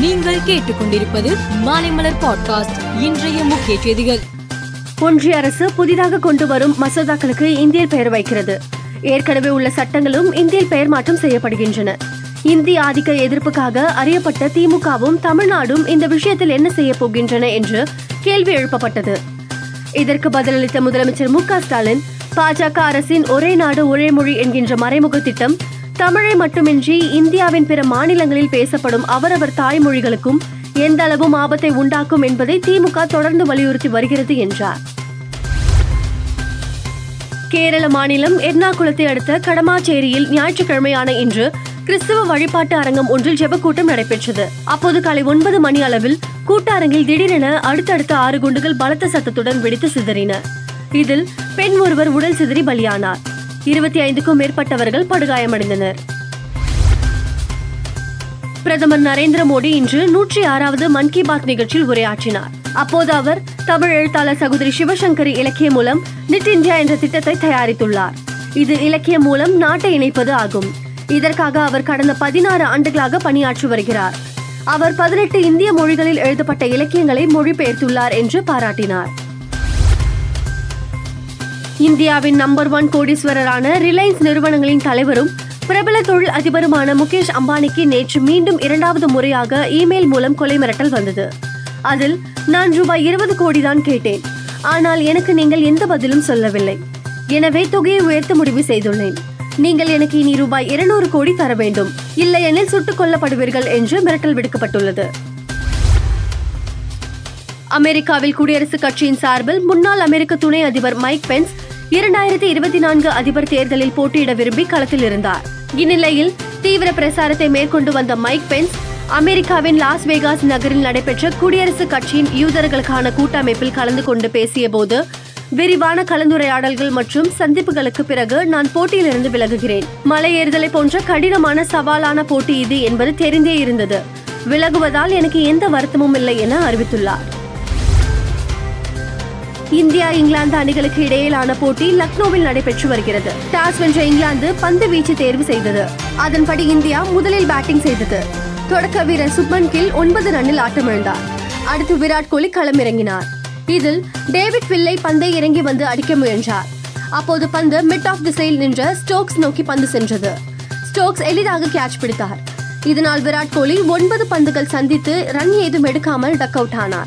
நீங்கள் கேட்டுக்கொண்டிருப்பது மாலைமலர் பாட்காஸ்ட் இன்றைய முக்கிய செய்திகள். ஒன்றிய அரசு புதிதாக கொண்டு வரும் மசோதாக்களுக்கு இந்திய பெயர் வைக்கிறது. ஏற்கனவே உள்ள சட்டங்களும் இந்திய பெயர் மாற்றம் செய்யப்படுகின்றன. இந்திய ஆதிக்க எதிர்ப்புக்காக அறியப்பட்ட திமுகவும் தமிழ்நாடும் இந்த விஷயத்தில் என்ன செய்ய போகின்றன என்று கேள்வி எழுப்பப்பட்டது. இதற்கு பதிலளித்த முதலமைச்சர் மு க ஸ்டாலின் பாஜக அரசின் ஒரே நாடு ஒரே மொழி என்கின்ற மறைமுக திட்டம் தமிழை மட்டுமின்றி இந்தியாவின் பிற மாநிலங்களில் பேசப்படும் அவரவர் தாய்மொழிகளுக்கும் எந்த அளவும் ஆபத்தை உண்டாக்கும் என்பதை திமுக தொடர்ந்து வலியுறுத்தி வருகிறது என்றார். கேரள மாநிலம் எர்ணாகுளத்தை அடுத்த கடமாச்சேரியில் ஞாயிற்றுக்கிழமையான இன்று கிறிஸ்தவ வழிபாட்டு அரங்கம் ஒன்றில் ஜெபக்கூட்டம் நடைபெற்றது. அப்போது காலை ஒன்பது மணி அளவில் கூட்டரங்கில் திடீரென அடுத்தடுத்த ஆறு குண்டுகள் பலத்த சத்தத்துடன் வெடித்து சிதறின. இதில் பெண் ஒருவர் உடல் சிதறி பலியானார். இருபத்தி ஐந்துக்கும் மேற்பட்டவர்கள் படுகாயமடைந்தனர். பிரதமர் நரேந்திர மோடி இன்று நூற்றி ஆறாவது மன் கி பாத் நிகழ்ச்சியில் உரையாற்றினார். அப்போது அவர் தமிழ் எழுத்தாளர் சகோதரி சிவசங்கரி இலக்கியம் மூலம் நிட் இந்தியா என்ற திட்டத்தை தயாரித்துள்ளார். இது இலக்கியம் மூலம் நாட்டை இணைப்பது ஆகும். இதற்காக அவர் கடந்த பதினாறு ஆண்டுகளாக பணியாற்றி வருகிறார். அவர் பதினெட்டு இந்திய மொழிகளில் எழுதப்பட்ட இலக்கியங்களை மொழிபெயர்த்துள்ளார் என்று பாராட்டினார். இந்தியாவின் நம்பர் ஒன் கோடீஸ்வரரான ரிலையன்ஸ் நிறுவனங்களின் தலைவரும் பிரபல தொழில் அதிபருமான முகேஷ் அம்பானிக்கு நேற்று மீண்டும் இரண்டாவது முறையாக இமெயில் மூலம் கொலை மிரட்டல் வந்தது. அதில் நான் ரூபாய் இருபது கோடி தான் கேட்டேன். ஆனால் எனக்கு நீங்கள் எந்த பதிலும் சொல்லவில்லை. எனவே தொகையை உயர்த்த முடிவு செய்துள்ளேன். நீங்கள் எனக்கு இனி ரூபாய் இருநூறு கோடி தர வேண்டும். இல்லையெனில் சுட்டுக் கொல்லப்படுவீர்கள் என்று மிரட்டல் விடுக்கப்பட்டுள்ளது. அமெரிக்காவில் குடியரசுக் கட்சியின் சார்பில் முன்னாள் அமெரிக்க துணை அதிபர் மைக் பென்ஸ் இரண்டாயிரத்தி இருபத்தி நான்கு அதிபர் தேர்தலில் போட்டியிட விரும்பி களத்தில் இருந்தார். இந்நிலையில் தீவிர பிரசாரத்தை மேற்கொண்டு வந்த மைக் பென்ஸ் அமெரிக்காவின் லாஸ் வேகாஸ் நகரில் நடைபெற்ற குடியரசுக் கட்சியின் யூதர்களுக்கான கூட்டமைப்பில் கலந்து கொண்டு பேசிய போது விரிவான கலந்துரையாடல்கள் மற்றும் சந்திப்புகளுக்கு பிறகு நான் போட்டியிலிருந்து விலகுகிறேன். மலையேறுதலை போன்ற கடினமான சவாலான போட்டி இது என்பது தெரிந்தே இருந்தது. விலகுவதால் எனக்கு எந்த வருத்தமும் இல்லை என அறிவித்துள்ளார். இந்தியா இங்கிலாந்து அணிகளுக்கு இடையிலான போட்டி லக்னோவில் நடைபெற்று வருகிறது. டாஸ் வென்ற இங்கிலாந்து பந்து வீச்சு தேர்வு செய்தது. அதன்படி இந்தியா முதலில் பேட்டிங் செய்தது. தொடக்க வீரர் சுப்மன் கில் ஒன்பது ரன்னில் ஆட்டமிழந்தார். அடுத்து விராட் கோலி களமிறங்கினார். இதில் டேவிட் வில்லை பந்தை இறங்கி வந்து அடிக்க முயன்றார். அப்போது பந்து மிட் ஆஃப் திசையில் நின்ற ஸ்டோக்ஸ் நோக்கி பந்து சென்றது. ஸ்டோக்ஸ் எளிதாக கேட்ச் பிடித்தார். இதனால் விராட் கோலி ஒன்பது பந்துகள் சந்தித்து ரன் ஏதும் எடுக்காமல் டக் அவுட் ஆனார்.